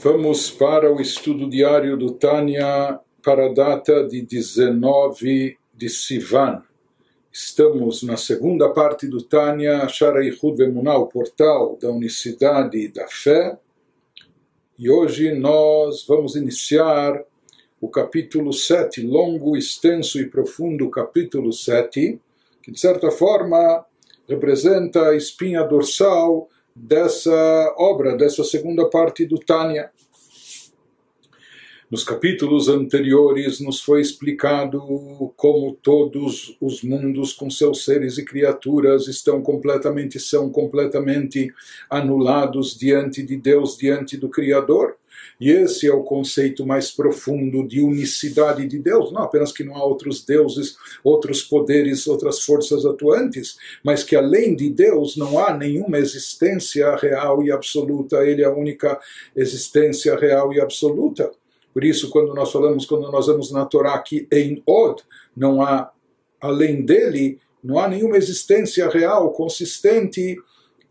Vamos para o estudo diário do Tânia para a data de 19 de Sivan. Estamos na segunda parte do Tânia, Shara Yichud Vemuná, o portal da unicidade da fé. E hoje nós vamos iniciar o capítulo 7, longo, extenso e profundo capítulo 7, que de certa forma representa a espinha dorsal dessa obra, dessa segunda parte do Tânia. Nos capítulos anteriores nos foi explicado como todos os mundos com seus seres e criaturas estão completamente são completamente anulados diante de Deus, diante do Criador. E esse é o conceito mais profundo de unicidade de Deus, não apenas que não há outros deuses, outros poderes, outras forças atuantes, mas que além de Deus não há nenhuma existência real e absoluta, ele é a única existência real e absoluta. Por isso, quando nós falamos, quando nós vamos na Torá que em Od não há, além dele, não há nenhuma existência real, consistente,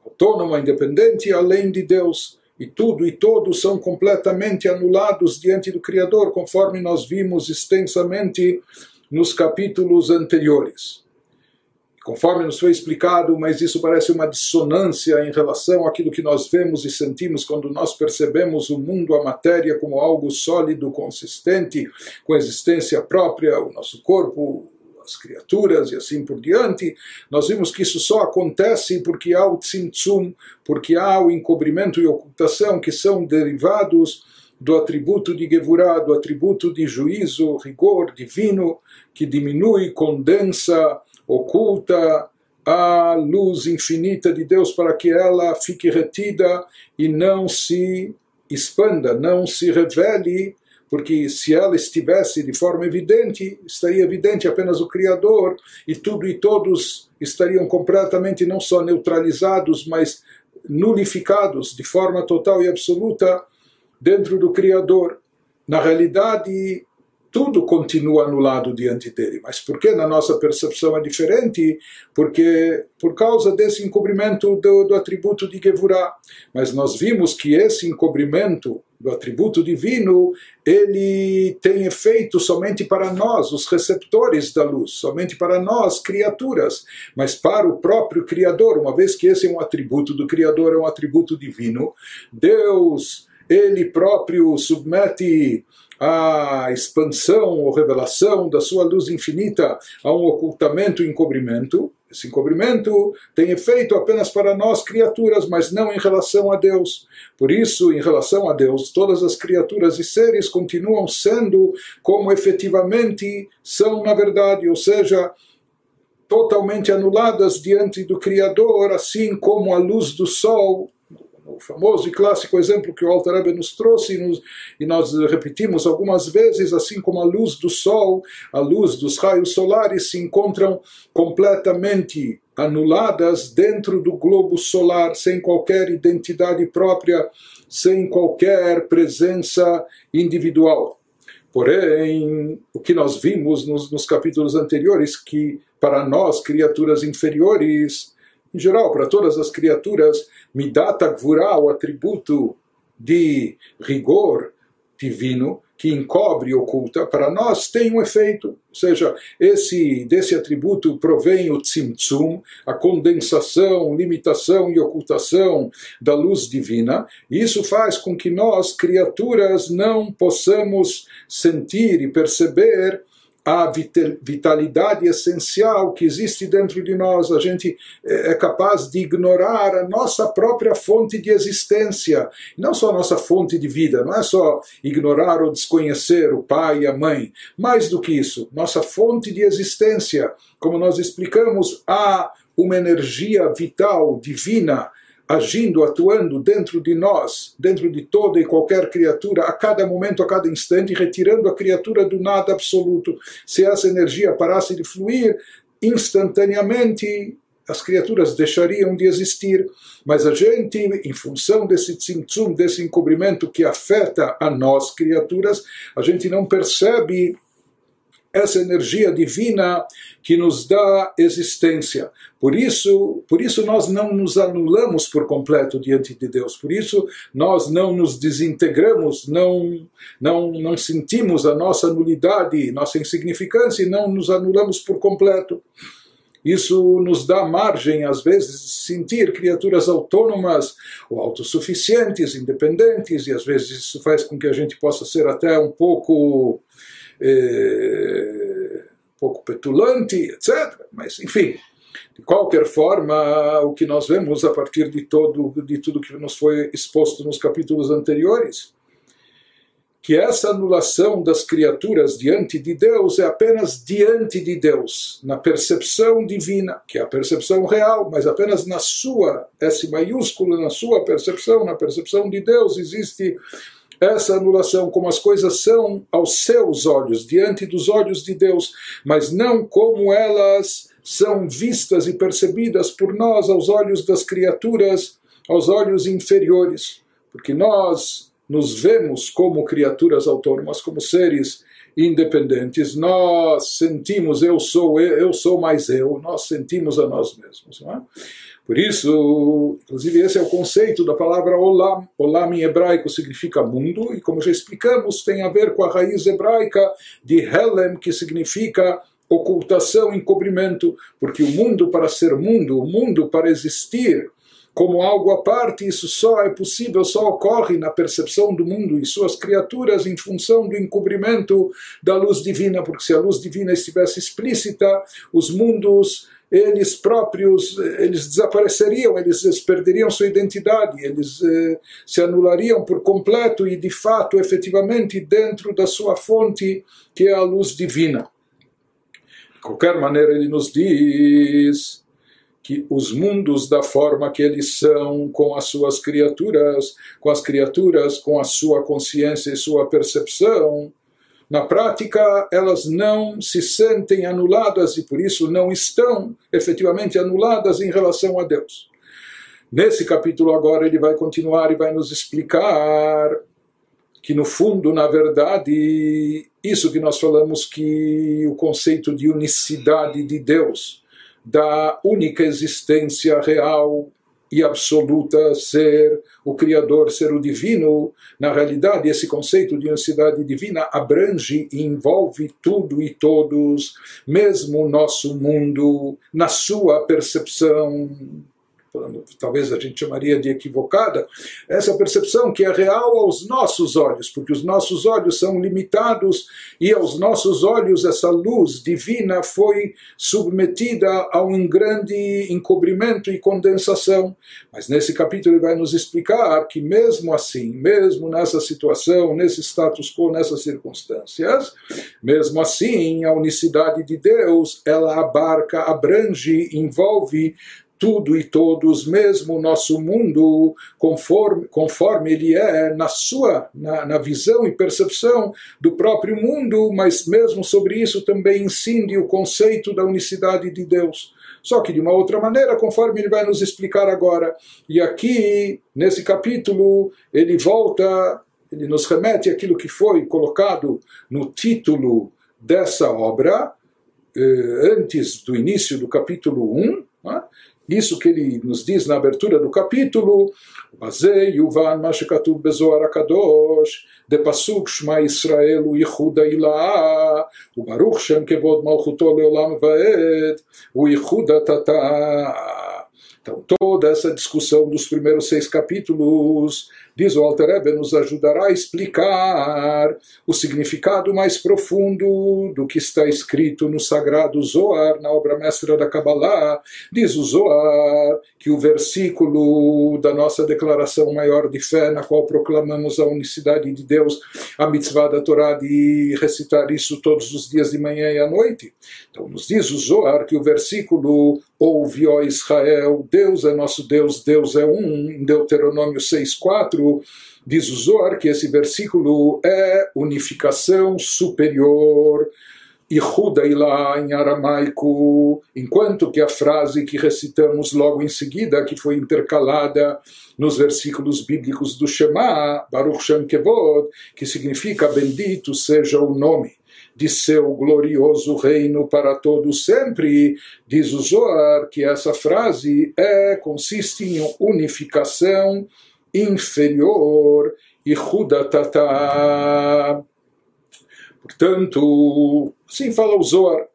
autônoma, independente, além de Deus e tudo e todos são completamente anulados diante do Criador, conforme nós vimos extensamente nos capítulos anteriores. Conforme nos foi explicado, mas isso parece uma dissonância em relação àquilo que nós vemos e sentimos quando nós percebemos o mundo, a matéria, como algo sólido, consistente, com existência própria, o nosso corpo, as criaturas e assim por diante, nós vimos que isso só acontece porque há o tzimtzum, porque há o encobrimento e ocultação que são derivados do atributo de Gevurah, do atributo de juízo, rigor divino, que diminui, condensa, oculta a luz infinita de Deus para que ela fique retida e não se expanda, não se revele porque se ela estivesse de forma evidente, estaria evidente apenas o Criador, e tudo e todos estariam completamente não só neutralizados, mas nulificados de forma total e absoluta dentro do Criador. Na realidade, tudo continua anulado diante dele. Mas por que na nossa percepção é diferente? Porque por causa desse encobrimento do, do atributo de Gevurah. Mas nós vimos que esse encobrimento do atributo divino, ele tem efeito somente para nós, os receptores da luz, somente para nós, criaturas, mas para o próprio Criador, uma vez que esse é um atributo do Criador, é um atributo divino, Deus, ele próprio submete a expansão ou revelação da sua luz infinita a um ocultamento e encobrimento. Esse encobrimento tem efeito apenas para nós, criaturas, mas não em relação a Deus. Por isso, em relação a Deus, todas as criaturas e seres continuam sendo como efetivamente são na verdade, ou seja, totalmente anuladas diante do Criador, assim como a luz do sol o famoso e clássico exemplo que o Alter Rebbe nos trouxe e, nos, e nós repetimos algumas vezes, assim como a luz do sol, a luz dos raios solares se encontram completamente anuladas dentro do globo solar, sem qualquer identidade própria, sem qualquer presença individual. Porém, o que nós vimos nos, nos capítulos anteriores, que para nós, criaturas inferiores, em geral, para todas as criaturas, Midat Gvurah, o atributo de rigor divino, que encobre e oculta, para nós tem um efeito. Ou seja, esse, desse atributo provém o tzimtzum, a condensação, limitação e ocultação da luz divina, e isso faz com que nós, criaturas, não possamos sentir e perceber a vitalidade essencial que existe dentro de nós. A gente é, é capaz de ignorar a nossa própria fonte de existência, não só a nossa fonte de vida, não é só ignorar ou desconhecer o pai e a mãe. Mais do que isso, nossa fonte de existência, como nós explicamos, há uma energia vital, divina, agindo, atuando dentro de nós, dentro de toda e qualquer criatura, a cada momento, a cada instante, retirando a criatura do nada absoluto. Se essa energia parasse de fluir, instantaneamente as criaturas deixariam de existir, mas a gente, em função desse tzimtzum, desse encobrimento que afeta a nós, criaturas, a gente não percebe essa energia divina que nos dá existência. Por isso, por isso nós não nos anulamos por completo diante de Deus. Por isso nós não nos desintegramos, não não não sentimos a nossa nulidade, nossa insignificância e não nos anulamos por completo. Isso nos dá margem, às vezes, de sentir criaturas autônomas ou autossuficientes, independentes, e às vezes isso faz com que a gente possa ser até um pouco, um pouco petulante, etc. Mas, enfim, de qualquer forma, o que nós vemos a partir de, todo, de tudo que nos foi exposto nos capítulos anteriores que essa anulação das criaturas diante de Deus é apenas diante de Deus, na percepção divina, que é a percepção real, mas apenas na sua, S maiúsculo, na sua percepção, na percepção de Deus, existe essa anulação, como as coisas são aos seus olhos, diante dos olhos de Deus, mas não como elas são vistas e percebidas por nós aos olhos das criaturas, aos olhos inferiores. Porque nós nos vemos como criaturas autônomas, como seres independentes, nós sentimos eu sou eu, eu sou mais eu, nós sentimos a nós mesmos. Não é? Por isso, inclusive esse é o conceito da palavra olam. Olam em hebraico significa mundo e como já explicamos tem a ver com a raiz hebraica de helem, que significa ocultação, encobrimento, porque o mundo para ser mundo, o mundo para existir, como algo à parte, isso só é possível, só ocorre na percepção do mundo e suas criaturas em função do encobrimento da luz divina, porque se a luz divina estivesse explícita, os mundos eles próprios eles desapareceriam, eles perderiam sua identidade, eles eh, se anulariam por completo e de fato, efetivamente, dentro da sua fonte, que é a luz divina. De qualquer maneira, ele nos diz que os mundos da forma que eles são com as suas criaturas, com as criaturas, com a sua consciência e sua percepção, na prática elas não se sentem anuladas e por isso não estão efetivamente anuladas em relação a Deus. Nesse capítulo agora ele vai continuar e vai nos explicar que no fundo, na verdade, isso que nós falamos que o conceito de unicidade de Deus, da única existência real e absoluta ser o Criador, ser o divino, na realidade, esse conceito de unicidade divina abrange e envolve tudo e todos, mesmo o nosso mundo, na sua percepção talvez a gente chamaria de equivocada, essa percepção que é real aos nossos olhos, porque os nossos olhos são limitados e aos nossos olhos essa luz divina foi submetida a um grande encobrimento e condensação. Mas nesse capítulo ele vai nos explicar que mesmo assim, mesmo nessa situação, nesse status quo, nessas circunstâncias, mesmo assim a unicidade de Deus, ela abarca, abrange, envolve tudo e todos, mesmo o nosso mundo, conforme, conforme ele é na sua, na, na, visão e percepção do próprio mundo, mas mesmo sobre isso também incide o conceito da unicidade de Deus. Só que de uma outra maneira, conforme ele vai nos explicar agora. E aqui, nesse capítulo, ele volta, ele nos remete àquilo que foi colocado no título dessa obra, eh, antes do início do capítulo 1, isso que ele nos diz na abertura do capítulo, Bazei Yuvan Bezoar Akadosh, de Pasuk Shma Israel Yehuda Baruch Shem Kevod Malchuto Leolam Vaed, Yehuda. Então, toda essa discussão dos primeiros seis capítulos diz o Alter nos ajudará a explicar o significado mais profundo do que está escrito no sagrado Zohar, na obra mestra da Kabbalah. Diz o Zohar que o versículo da nossa declaração maior de fé, na qual proclamamos a unicidade de Deus, a mitzvah da Torá de recitar isso todos os dias de manhã e à noite. Então, nos diz o Zohar que o versículo Ouve, ó Israel, Deus é nosso Deus, Deus é um, em Deuteronômio 6,4 diz o Zohar que esse versículo é unificação superior, Ihuda Ilá em aramaico, enquanto que a frase que recitamos logo em seguida, que foi intercalada nos versículos bíblicos do Shema, Baruch Shem Kevod, que significa bendito seja o nome de seu glorioso reino para todos sempre. Diz o Zohar que essa frase é, consiste em unificação inferior e Hudatata. Portanto, assim fala o Zohar.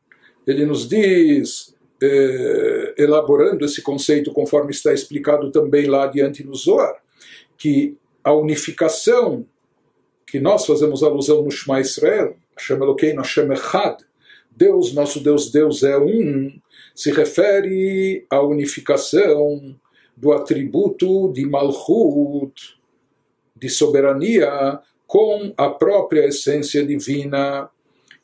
Ele nos diz, eh, elaborando esse conceito conforme está explicado também lá adiante no Zohar, que a unificação que nós fazemos alusão no Shema Israel, Hashem Elokeinu, Hashem Echad, Deus, nosso Deus, Deus é um, se refere à unificação do atributo de Malchut, de soberania, com a própria essência divina.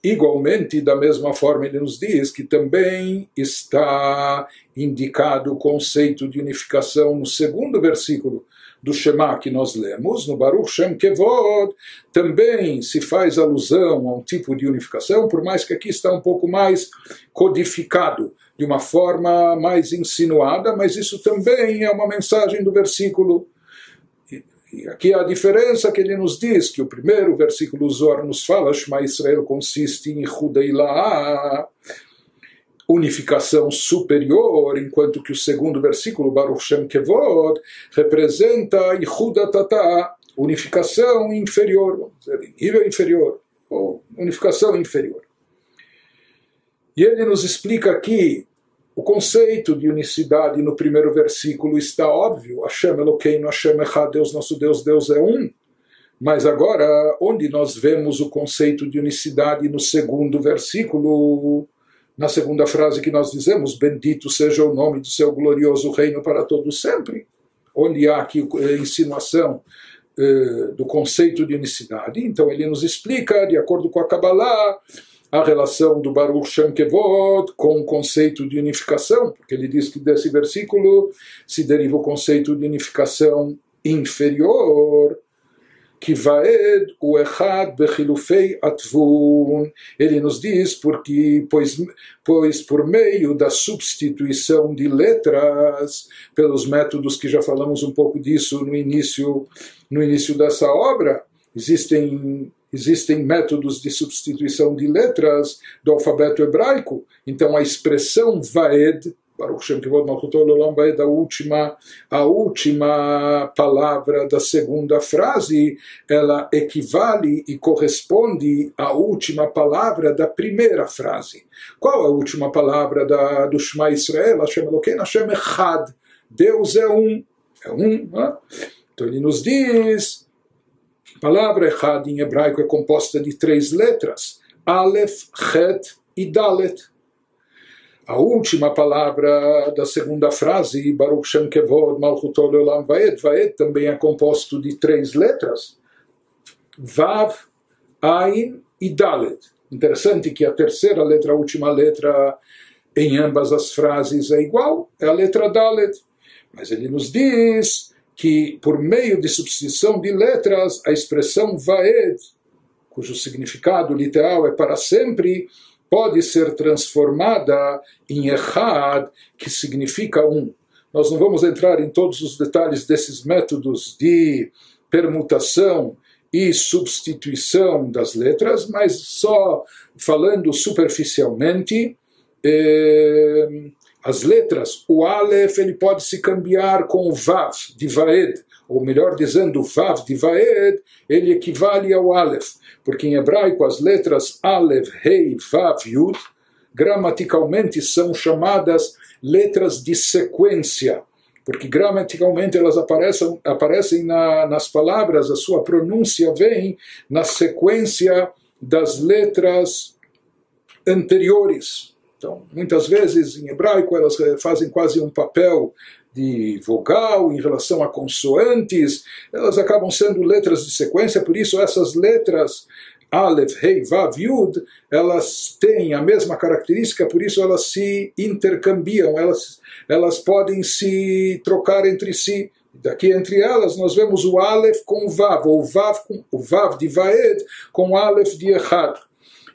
Igualmente, da mesma forma, ele nos diz que também está indicado o conceito de unificação no segundo versículo do Shema que nós lemos, no Baruch Shem Kevod, também se faz alusão a um tipo de unificação, por mais que aqui está um pouco mais codificado, de uma forma mais insinuada, mas isso também é uma mensagem do versículo. E aqui a diferença que ele nos diz, que o primeiro versículo Zohar nos fala, Shema Israel consiste em Hudeilah, unificação superior, enquanto que o segundo versículo, Baruch Shem Kevod, representa Ihudatata, unificação inferior, vamos dizer, nível inferior, ou unificação inferior. E ele nos explica aqui o conceito de unicidade no primeiro versículo está óbvio, Hashem Elokeinu, Hashem Echad, Deus nosso Deus, Deus é um. Mas agora, onde nós vemos o conceito de unicidade no segundo versículo, na segunda frase que nós dizemos, bendito seja o nome do seu glorioso reino para todos sempre, onde há aqui a insinuação eh, do conceito de unicidade. Então ele nos explica, de acordo com a Kabbalah, a relação do Baruch Shem Kevod com o conceito de unificação, porque ele diz que desse versículo se deriva o conceito de unificação inferior, que vaed o echad bechilufei atvun. Ele nos diz porque pois, pois por meio da substituição de letras pelos métodos que já falamos um pouco disso no início no início dessa obra, existem existem métodos de substituição de letras do alfabeto hebraico. Então a expressão vaed Baruch Shem Kivod Malchuto Olam Baed, a última, a última palavra da segunda frase, ela equivale e corresponde à última palavra da primeira frase. Qual a última palavra da, do Shema Israel? Hashem Elokein, Hashem Echad. Deus é um. É um. Né? Então ele nos diz, a palavra Echad em hebraico é composta de três letras. Aleph, Chet e Dalet a última palavra da segunda frase, Baruch Shem Kevod Malchuto Leolam Vaed, Vaed também é composto de três letras, Vav, Ain e Dalet. Interessante que a terceira letra, a última letra em ambas as frases é igual, é a letra Dalet. Mas ele nos diz que por meio de substituição de letras, a expressão Vaed, cujo significado literal é para sempre, pode ser transformada em Echad, que significa um. Nós não vamos entrar em todos os detalhes desses métodos de permutação e substituição das letras, mas só falando superficialmente, eh, as letras, o Aleph ele pode se cambiar com o Vav, de Vaed, ou melhor dizendo, Vav de Vaed, ele equivale ao Aleph porque em hebraico as letras Aleph, Rei, Vav, Yud, gramaticalmente são chamadas letras de sequência, porque gramaticalmente elas aparecem, aparecem na, nas palavras, a sua pronúncia vem na sequência das letras anteriores. Então, muitas vezes em hebraico elas fazem quase um papel de vogal em relação a consoantes, elas acabam sendo letras de sequência, por isso essas letras Aleph, Rei, Vav, Yud, elas têm a mesma característica, por isso elas se intercambiam, elas, elas podem se trocar entre si. Daqui entre elas nós vemos o Aleph com o Vav, ou o Vav, com, o Vav de Vaed com o Aleph de Echad.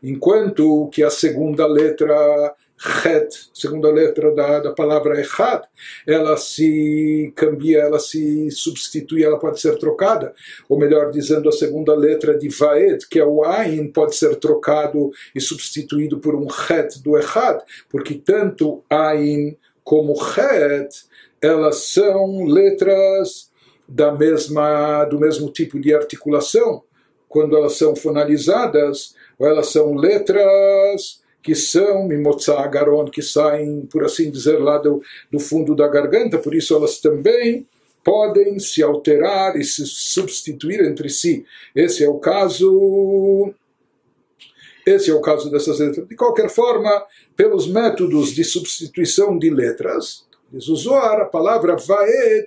Enquanto que a segunda letra Het, segunda letra da, da palavra Echad, ela se cambia, ela se substitui, ela pode ser trocada. Ou melhor dizendo, a segunda letra de Vaed, que é o Ain, pode ser trocado e substituído por um Het do Echad, porque tanto Ain como Het, elas são letras da mesma, do mesmo tipo de articulação. Quando elas são fonalizadas, ou elas são letras que são mimotza agaron, que saem, por assim dizer, lá do, do fundo da garganta, por isso elas também podem se alterar e se substituir entre si. Esse é o caso. Esse é o caso dessas letras. De qualquer forma, pelos métodos de substituição de letras, diz o Zohar, a palavra vaed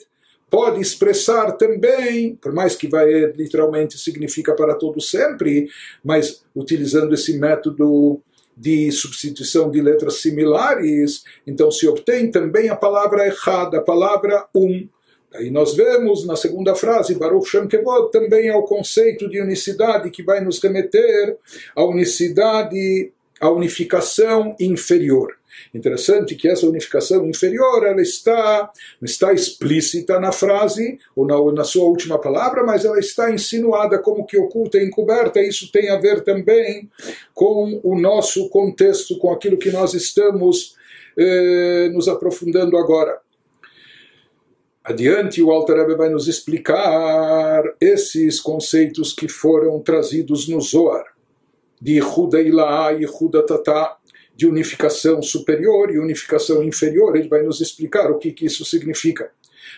pode expressar também, por mais que vaed literalmente significa para todo sempre, mas utilizando esse método de substituição de letras similares, então se obtém também a palavra errada, a palavra um. Aí nós vemos na segunda frase, Baruch Shem Kevod, também é o conceito de unicidade que vai nos remeter à unicidade, à unificação inferior. Interessante que essa unificação inferior ela está está explícita na frase ou na, na sua última palavra, mas ela está insinuada como que oculta e encoberta. Isso tem a ver também com o nosso contexto, com aquilo que nós estamos eh, nos aprofundando agora. Adiante, o Alter Rebbe vai nos explicar esses conceitos que foram trazidos no Zohar, de Yehuda Ilaha e Yehuda Tatá, de unificação superior e unificação inferior. Ele vai nos explicar o que, que isso significa.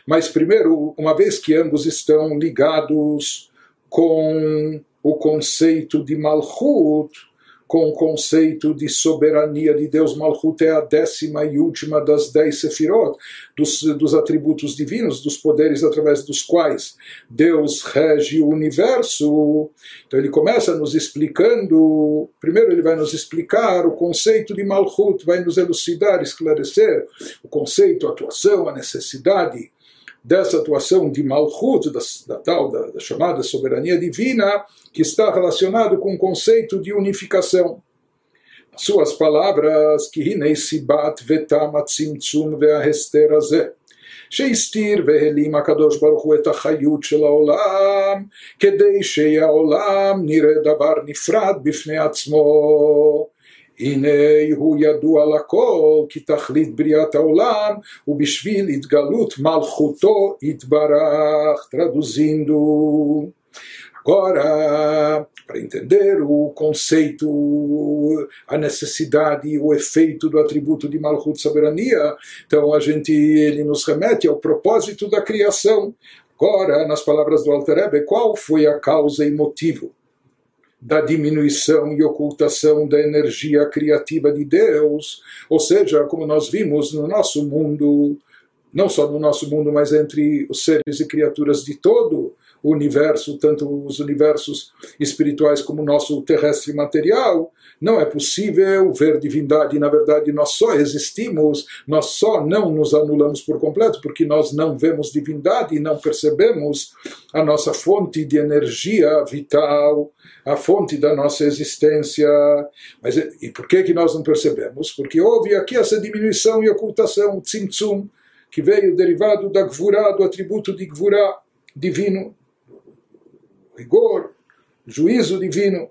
Mas primeiro, uma vez que ambos estão ligados com o conceito de Malchut, com o conceito de soberania de Deus. Malchut é a décima e última das dez sefirot, dos, dos atributos divinos, dos poderes através dos quais Deus rege o universo. Então ele começa nos explicando, primeiro ele vai nos explicar o conceito de Malchut, vai nos elucidar, esclarecer o conceito, a atuação, a necessidade dessa atuação de Malchut, da, da tal, da, da, chamada soberania divina, que está relacionado com o conceito de unificação. Suas palavras, que hinei sibat vetam atzimtzum ve'ahester azeh. שהסתיר והעלים הקדוש ברוך הוא את החיות של העולם כדי שהעולם נראה דבר נפרד בפני עצמו הנה הוא ידוע לכל כי תכלית בריאת העולם ובשביל התגלות מלכותו יתברך. Traduzindo. Agora, para entender o conceito, a necessidade, o efeito do atributo de Malchut soberania, então a gente ele nos remete ao propósito da criação. Agora, nas palavras do Alter Rebbe, qual foi a causa e motivo da diminuição e ocultação da energia criativa de Deus, ou seja, como nós vimos no nosso mundo, não só no nosso mundo, mas entre os seres e criaturas de todo o universo, tanto os universos espirituais como o nosso terrestre material, não é possível ver divindade. Na verdade, nós só existimos, nós só não nos anulamos por completo, porque nós não vemos divindade e não percebemos a nossa fonte de energia vital, a fonte da nossa existência. Mas e por que, que nós não percebemos? Porque houve aqui essa diminuição e ocultação, tzimtzum, que veio derivado da gvura, do atributo de gvura divino, rigor, juízo divino.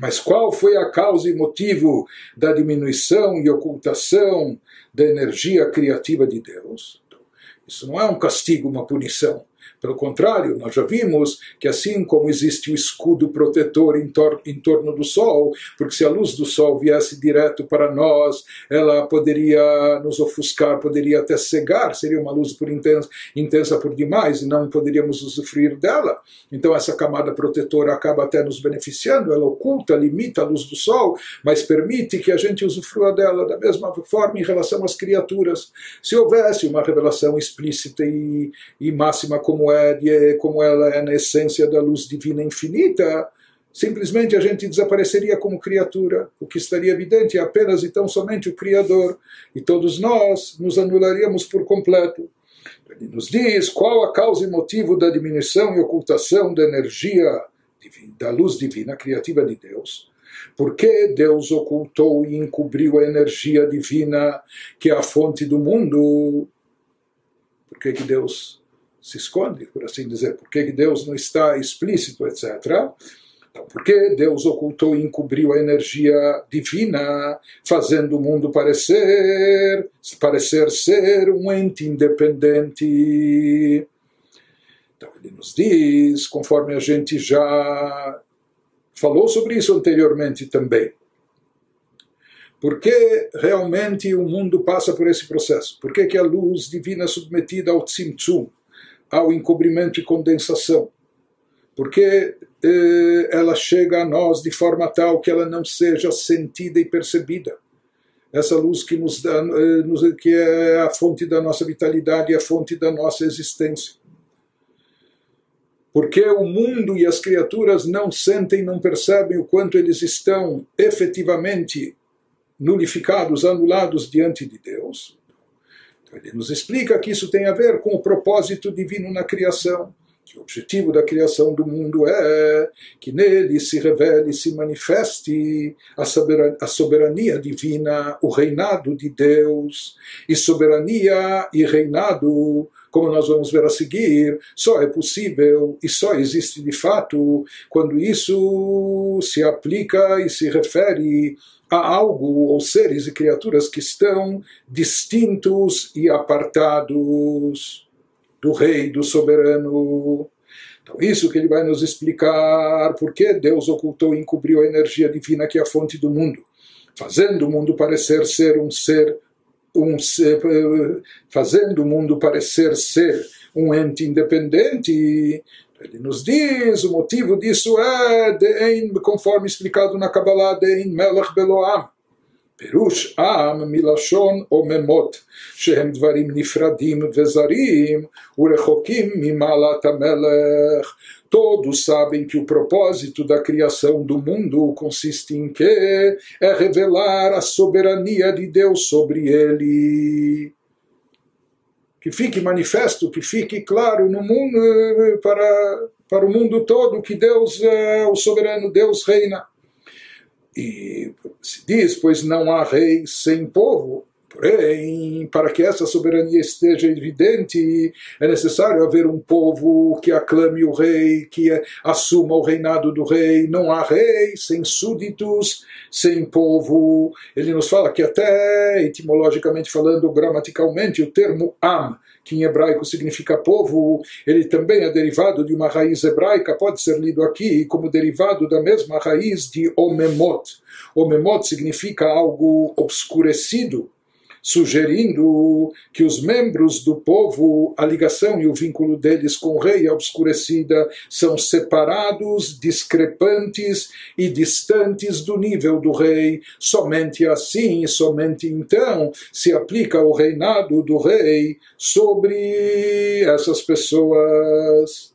Mas qual foi a causa e motivo da diminuição e ocultação da energia criativa de Deus? Isso não é um castigo, uma punição. Pelo contrário, nós já vimos que assim como existe o escudo protetor em, tor em torno do Sol, porque se a luz do Sol viesse direto para nós, ela poderia nos ofuscar, poderia até cegar, seria uma luz por intensa, intensa por demais e não poderíamos usufruir dela. Então essa camada protetora acaba até nos beneficiando, ela oculta, limita a luz do Sol, mas permite que a gente usufrua dela da mesma forma em relação às criaturas. Se houvesse uma revelação explícita e, e máxima como é, como ela é na essência da luz divina infinita, simplesmente a gente desapareceria como criatura. O que estaria evidente é apenas e tão somente o Criador, e todos nós nos anularíamos por completo. Ele nos diz qual a causa e motivo da diminuição e ocultação da energia da luz divina criativa de Deus. Por que Deus ocultou e encobriu a energia divina que é a fonte do mundo? Por que, que Deus se esconde, por assim dizer? Por que, que Deus não está explícito, etc.? Então, por que Deus ocultou e encobriu a energia divina, fazendo o mundo parecer, parecer ser um ente independente? Então ele nos diz, conforme a gente já falou sobre isso anteriormente também. Porque realmente o mundo passa por esse processo? Por que, que a luz divina é submetida ao tzimtzum, ao encobrimento e condensação? Porque eh, ela chega a nós de forma tal que ela não seja sentida e percebida. Essa luz que, nos dá, eh, que é a fonte da nossa vitalidade e a fonte da nossa existência porque o mundo e as criaturas não sentem, não percebem o quanto eles estão efetivamente nulificados, anulados diante de Deus. Ele nos explica que isso tem a ver com o propósito divino na criação. Que o objetivo da criação do mundo é que nele se revele, se manifeste a soberania, a soberania divina, o reinado de Deus. E soberania e reinado como nós vamos ver a seguir, só é possível e só existe de fato quando isso se aplica e se refere a algo ou seres e criaturas que estão distintos e apartados do rei, do soberano. Então, isso que ele vai nos explicar por que Deus ocultou e encobriu a energia divina que é a fonte do mundo, fazendo o mundo parecer ser um ser um ser, fazendo o mundo parecer ser um ente independente. Ele nos diz, o motivo disso é, de, conforme explicado na Kabbalah, de Melech Beloam. פירוש עם מלשון עוממות, שהם דברים נפרדים וזרים ורחוקים ממעלת המלך. Todos sabem que o propósito da criação do mundo consiste em que? É revelar a soberania de Deus sobre ele. Que fique manifesto, que fique claro no mundo, para, para o mundo todo que Deus é o soberano, Deus reina. E se diz, pois não há rei sem povo. Porém, para que essa soberania esteja evidente, é necessário haver um povo que aclame o rei, que assuma o reinado do rei. Não há rei sem súditos, sem povo. Ele nos fala que, até etimologicamente falando, gramaticalmente, o termo am, que em hebraico significa povo, ele também é derivado de uma raiz hebraica, pode ser lido aqui como derivado da mesma raiz de omemot. Omemot significa algo obscurecido sugerindo que os membros do povo, a ligação e o vínculo deles com o rei é obscurecida, são separados, discrepantes e distantes do nível do rei. Somente assim, somente então, se aplica o reinado do rei sobre essas pessoas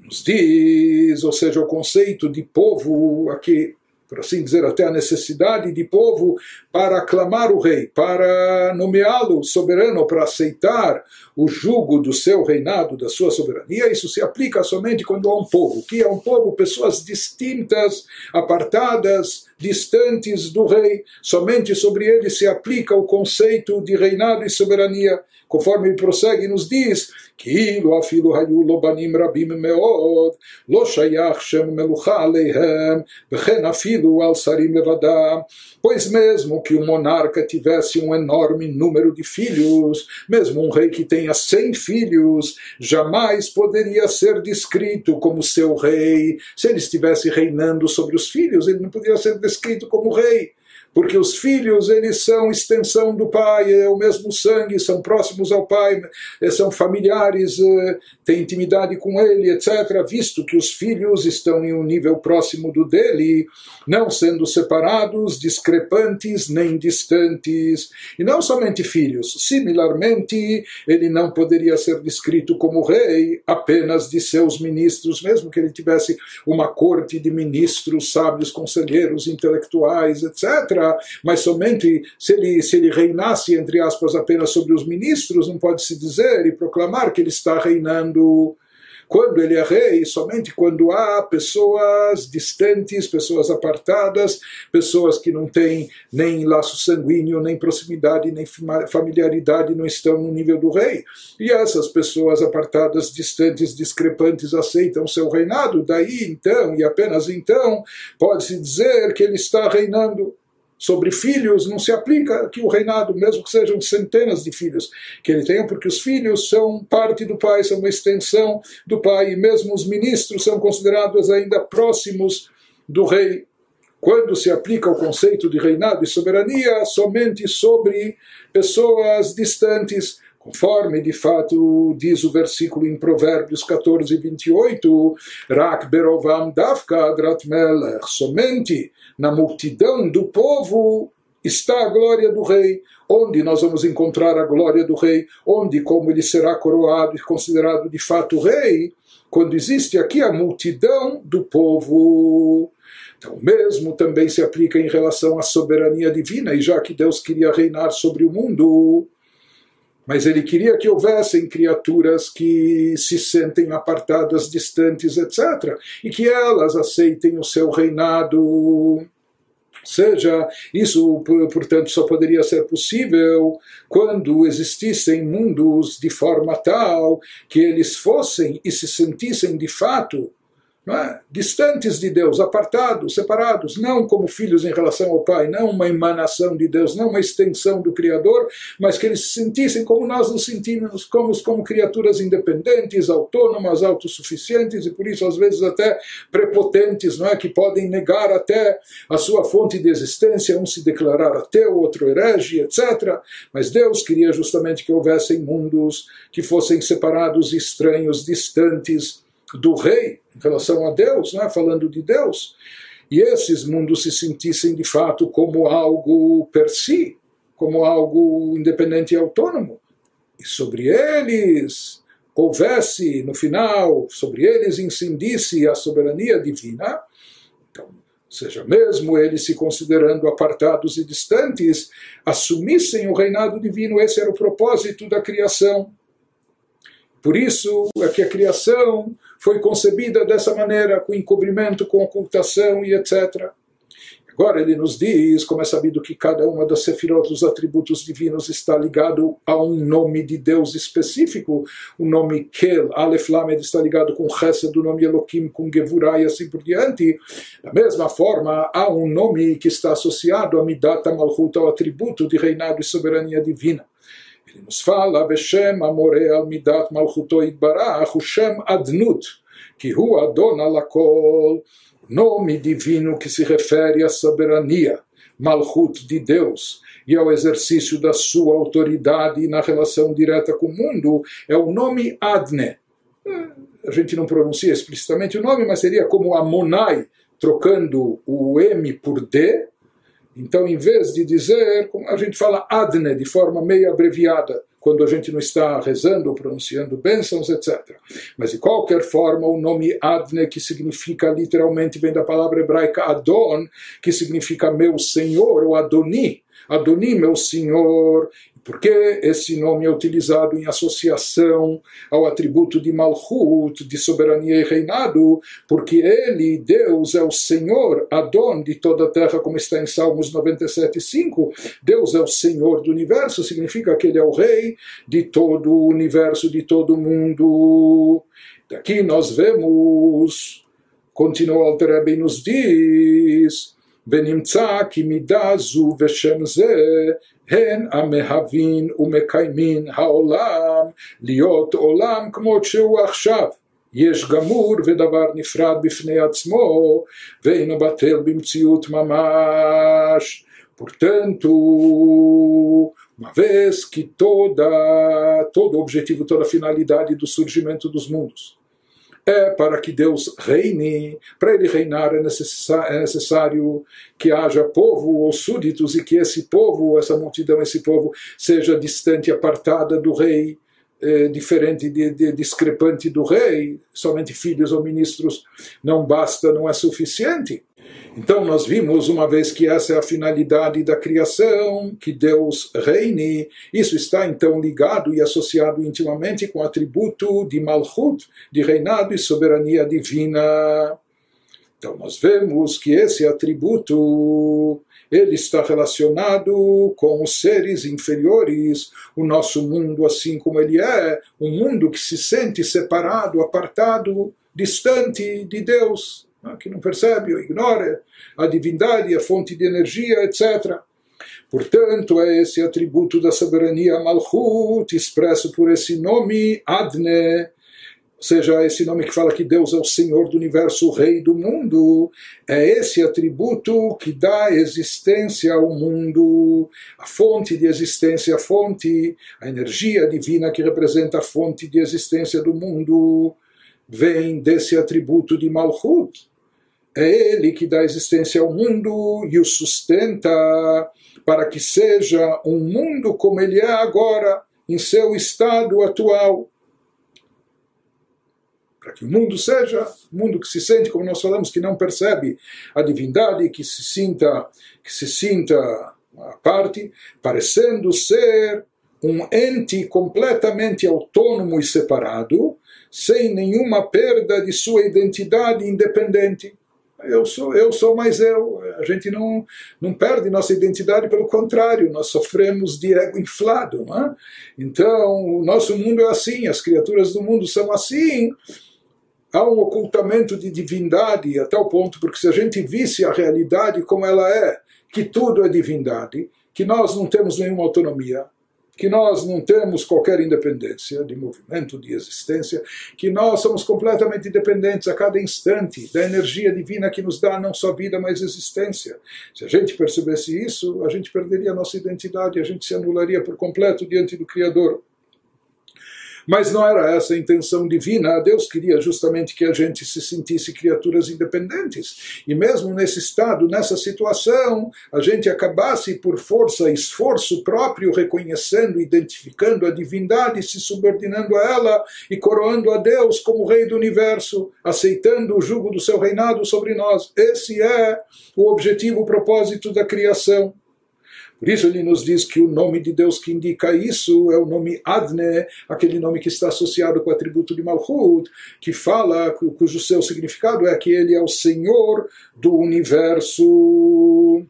nos diz, ou seja, o conceito de povo aqui por assim dizer, até a necessidade de povo para aclamar o rei, para nomeá-lo soberano, para aceitar o jugo do seu reinado, da sua soberania. Isso se aplica somente quando há um povo, que é um povo, pessoas distintas, apartadas, distantes do rei. Somente sobre ele se aplica o conceito de reinado e soberania Conforme ele prossegue, nos diz כאילו אפילו היו לו בנים רבים מאוד, לא שייך שם מלוכה עליהם, וכן אפילו על שרים לבדם. Pois mesmo que o monarca tivesse um enorme número de filhos, mesmo um rei que tenha cem filhos, jamais poderia ser descrito como seu rei. Se ele estivesse reinando sobre os filhos, ele não poderia ser descrito como rei porque os filhos eles são extensão do pai, é o mesmo sangue, são próximos ao pai, eh, são familiares, eh, têm intimidade com ele, etc. Visto que os filhos estão em um nível próximo do dele, não sendo separados, discrepantes nem distantes, e não somente filhos. Similarmente, ele não poderia ser descrito como rei apenas de seus ministros, mesmo que ele tivesse uma corte de ministros, sábios, conselheiros, intelectuais, etc mas somente se ele, se ele reinasse, entre aspas, apenas sobre os ministros, não pode se dizer e proclamar que ele está reinando Quando ele é rei, somente quando há pessoas distantes, pessoas apartadas, pessoas que não têm nem laço sanguíneo, nem proximidade, nem familiaridade, não estão no nível do rei. E essas pessoas apartadas, distantes, discrepantes, aceitam seu reinado. Daí então, e apenas então, pode-se dizer que ele está reinando sobre filhos não se aplica que o reinado, mesmo que sejam centenas de filhos que ele tenha, porque os filhos são parte do pai, são uma extensão do pai, e mesmo os ministros são considerados ainda próximos do rei. Quando se aplica o conceito de reinado e soberania somente sobre pessoas distantes, Conforme de fato diz o versículo em Provérbios 14 e 28, Rak berovam davka adrat somente na multidão do povo está a glória do rei. Onde nós vamos encontrar a glória do rei? Onde, como ele será coroado e considerado de fato rei? Quando existe aqui a multidão do povo. Então, mesmo também se aplica em relação à soberania divina, e já que Deus queria reinar sobre o mundo, mas ele queria que houvessem criaturas que se sentem apartadas, distantes, etc., e que elas aceitem o seu reinado. Seja, isso, portanto, só poderia ser possível quando existissem mundos de forma tal que eles fossem e se sentissem de fato é? distantes de Deus, apartados, separados, não como filhos em relação ao Pai, não uma emanação de Deus, não uma extensão do Criador, mas que eles se sentissem como nós nos sentimos, como, como criaturas independentes, autônomas, autossuficientes e por isso às vezes até prepotentes, não é? que podem negar até a sua fonte de existência, um se declarar ateu, outro herege, etc. Mas Deus queria justamente que houvessem mundos que fossem separados, estranhos, distantes, do rei em relação a Deus, né, falando de Deus, e esses mundos se sentissem de fato como algo per si, como algo independente e autônomo. E sobre eles houvesse, no final, sobre eles incendisse a soberania divina, então, seja, mesmo eles se considerando apartados e distantes, assumissem o reinado divino, esse era o propósito da criação. Por isso é que a criação foi concebida dessa maneira, com encobrimento, com ocultação e etc. Agora ele nos diz, como é sabido que cada uma das sefirot, dos atributos divinos, está ligado a um nome de Deus específico. O nome Kel, Aleph Lamed, está ligado com Chesed, do nome Elohim, com Gevurah e assim por diante. Da mesma forma, há um nome que está associado a Midat Malchut, ao atributo de reinado e soberania divina. Ele nos fala, Beshem Amore Midat Malchuto Itbarach, Shem Adnut, que hu Adon Alakol, nome divino que se refere à soberania, Malchut de Deus, e ao exercício da sua autoridade na relação direta com o mundo, é o nome Adne. A gente não pronuncia explicitamente o nome, mas seria como Amonai, trocando o M por D, então, em vez de dizer, a gente fala adne de forma meio abreviada, quando a gente não está rezando ou pronunciando bênçãos, etc. Mas de qualquer forma, o nome Adne, que significa literalmente, vem da palavra hebraica Adon, que significa meu senhor, ou Adoni, Adoni, meu senhor, por que esse nome é utilizado em associação ao atributo de Malchut, de soberania e reinado? Porque ele, Deus, é o Senhor, Adon de toda a terra, como está em Salmos 97,5. Deus é o Senhor do universo, significa que ele é o Rei de todo o universo, de todo o mundo. Daqui nós vemos, continua Alterebe nos diz, ונמצא כי מידה זו ושם זה הן המהווין ומקיימין העולם להיות עולם כמות שהוא עכשיו. יש גמור ודבר נפרד בפני עצמו, ואינו בטל במציאות ממש. Portanto, uma vez que toda, todo o objetivo, toda a finalidade do surgimento dos mundos é para que Deus reine. Para ele reinar é é necessário que haja povo ou súditos e que esse povo, essa multidão, esse povo seja distante, apartada do rei, eh, diferente, de, de, discrepante do rei. Somente filhos ou ministros não basta, não é suficiente. Então nós vimos, uma vez que essa é a finalidade da criação, que Deus reine, isso está então ligado e associado intimamente com o atributo de Malchut, de reinado e soberania divina. Então nós vemos que esse atributo ele está relacionado com os seres inferiores, o nosso mundo assim como ele é, um mundo que se sente separado, apartado, distante de Deus que não percebe ou ignora a divindade, a fonte de energia, etc. Portanto, é esse atributo da soberania Malchut, expresso por esse nome Adne, ou seja, esse nome que fala que Deus é o Senhor do universo, o Rei do mundo, é esse atributo que dá existência ao mundo, a fonte de existência, a fonte, a energia divina que representa a fonte de existência do mundo, vem desse atributo de Malchut. É ele que dá existência ao mundo e o sustenta para que seja um mundo como ele é agora, em seu estado atual. Para que o mundo seja um mundo que se sente, como nós falamos, que não percebe a divindade, que se sinta, que se sinta a parte, parecendo ser um ente completamente autônomo e separado, sem nenhuma perda de sua identidade independente eu sou, eu sou mais eu. A gente não, não perde nossa identidade, pelo contrário, nós sofremos de ego inflado. É? Então, o nosso mundo é assim, as criaturas do mundo são assim. Há um ocultamento de divindade até o ponto, porque se a gente visse a realidade como ela é, que tudo é divindade, que nós não temos nenhuma autonomia, que nós não temos qualquer independência de movimento, de existência, que nós somos completamente dependentes a cada instante da energia divina que nos dá não só vida, mas existência. Se a gente percebesse isso, a gente perderia a nossa identidade, a gente se anularia por completo diante do Criador. Mas não era essa a intenção divina. Deus queria justamente que a gente se sentisse criaturas independentes. E mesmo nesse estado, nessa situação, a gente acabasse por força esforço próprio reconhecendo, identificando a divindade, se subordinando a ela e coroando a Deus como Rei do universo, aceitando o jugo do seu reinado sobre nós. Esse é o objetivo, o propósito da criação. Por isso ele nos diz que o nome de Deus que indica isso é o nome Adne, aquele nome que está associado com o atributo de Malchut, que fala, cujo seu significado é que ele é o Senhor do universo.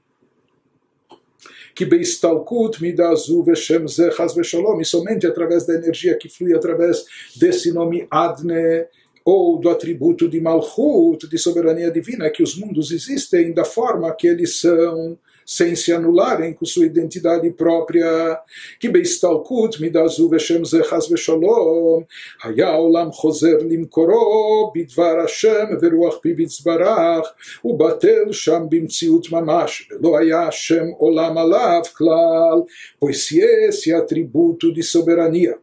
Que Beistalkut Midazu Veshem Zechaz Vesholom, e somente através da energia que flui através desse nome Adne, ou do atributo de Malchut, de soberania divina, que os mundos existem da forma que eles são sem se anularem com sua identidade própria. Que beistalkut midazu veshem zechaz veshalom, haya olam chozer limkoro, bidvar Hashem veruach pivitzbarach, ubatel sham bimtziut mamash, lo haya Hashem olam alav klal, pois se esse atributo de soberania,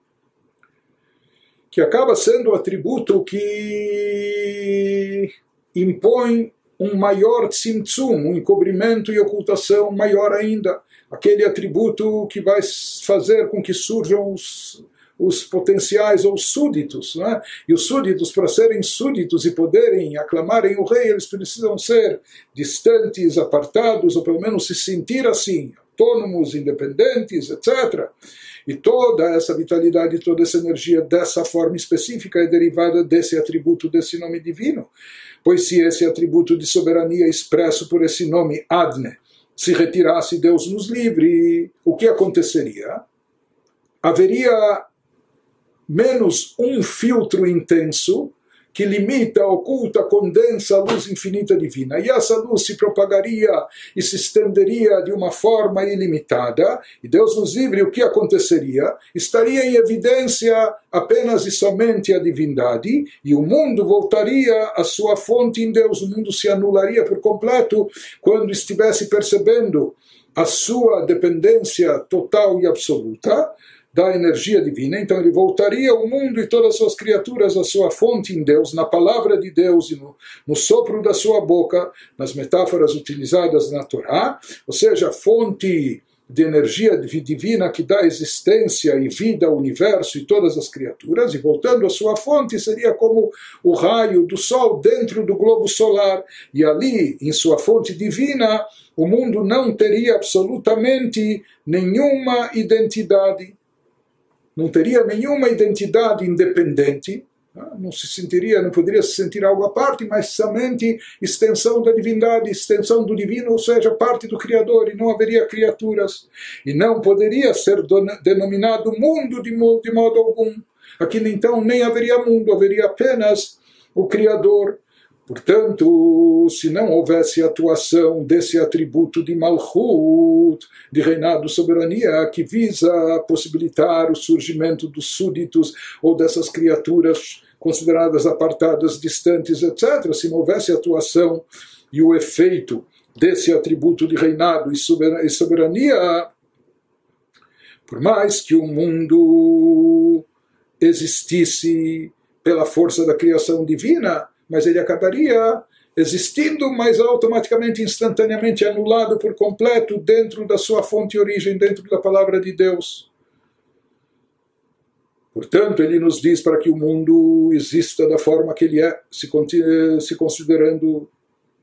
que acaba sendo o atributo que impõe um maior tzimtzum, um encobrimento e ocultação maior ainda. Aquele atributo que vai fazer com que surjam os, os potenciais ou súditos. Né? E os súditos, para serem súditos e poderem aclamarem o rei, eles precisam ser distantes, apartados, ou pelo menos se sentir assim, autônomos, independentes, etc. E toda essa vitalidade, toda essa energia dessa forma específica é derivada desse atributo, desse nome divino pois se esse atributo de soberania expresso por esse nome Adne se retirasse, Deus nos livre, o que aconteceria? Haveria menos um filtro intenso que limita, oculta, condensa a luz infinita divina. E essa luz se propagaria e se estenderia de uma forma ilimitada, e Deus nos livre, o que aconteceria? Estaria em evidência apenas e somente a divindade, e o mundo voltaria à sua fonte em Deus, o mundo se anularia por completo quando estivesse percebendo a sua dependência total e absoluta da energia divina, então ele voltaria o mundo e todas as suas criaturas à sua fonte em Deus, na palavra de Deus e no, no sopro da sua boca, nas metáforas utilizadas na Torá, ou seja, fonte de energia divina que dá existência e vida ao universo e todas as criaturas, e voltando à sua fonte, seria como o raio do Sol dentro do globo solar, e ali, em sua fonte divina, o mundo não teria absolutamente nenhuma identidade, não teria nenhuma identidade independente, ah, não se sentiria, não poderia se sentir algo à parte, mas somente extensão da divindade, extensão do divino, ou seja, parte do Criador, e não haveria criaturas. E não poderia ser denominado mundo de modo, de modo algum. Aquilo então nem haveria mundo, haveria apenas o Criador. Portanto, se não houvesse atuação desse atributo de Malchut, de reinado soberania, que visa possibilitar o surgimento dos súditos ou dessas criaturas consideradas apartadas, distantes, etc., se não houvesse atuação e o efeito desse atributo de reinado e soberania, por mais que o mundo existisse pela força da criação divina, mas ele acabaria existindo, mas automaticamente, instantaneamente anulado por completo dentro da sua fonte e origem, dentro da palavra de Deus. Portanto, ele nos diz para que o mundo exista da forma que ele é, se, se considerando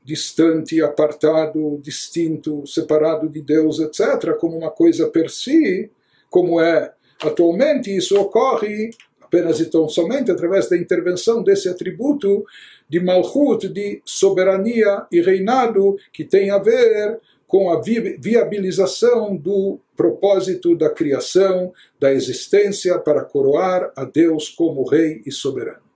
distante, apartado, distinto, separado de Deus, etc., como uma coisa per si, como é atualmente, isso ocorre apenas e tão somente através da intervenção desse atributo de Malchut, de soberania e reinado, que tem a ver com a viabilização do propósito da criação, da existência para coroar a Deus como Rei e soberano.